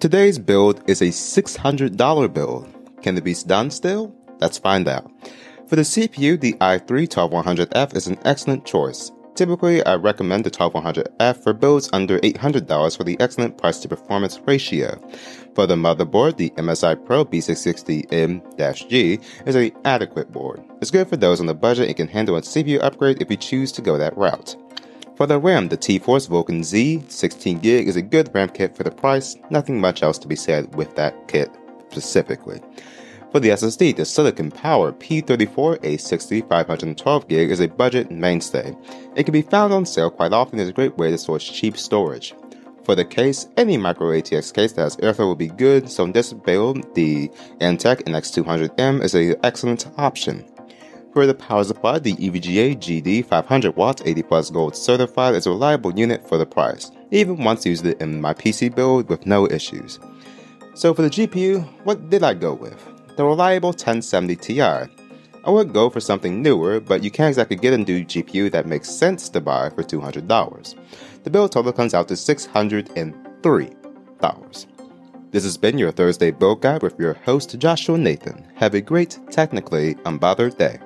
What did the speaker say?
Today's build is a $600 build. Can it be done still? Let's find out. For the CPU, the i3-12100F is an excellent choice. Typically, I recommend the 12100F for builds under $800 for the excellent price to performance ratio. For the motherboard, the MSI Pro B660M-G is an adequate board. It's good for those on the budget and can handle a CPU upgrade if you choose to go that route. For the RAM, the T-Force Vulcan Z 16GB is a good RAM kit for the price. Nothing much else to be said with that kit specifically. For the SSD, the Silicon Power P34A60 512GB is a budget mainstay. It can be found on sale quite often as a great way to source cheap storage. For the case, any micro ATX case that has airflow will be good, so in this build, the Antec NX200M is an excellent option. For the power supply, the EVGA GD 500 watts 80 plus gold certified is a reliable unit for the price, even once used it in my PC build with no issues. So for the GPU, what did I go with? the reliable 1070 Ti. I would go for something newer, but you can't exactly get a new GPU that makes sense to buy for $200. The bill total comes out to $603. This has been your Thursday Build Guide with your host Joshua Nathan. Have a great, technically unbothered day.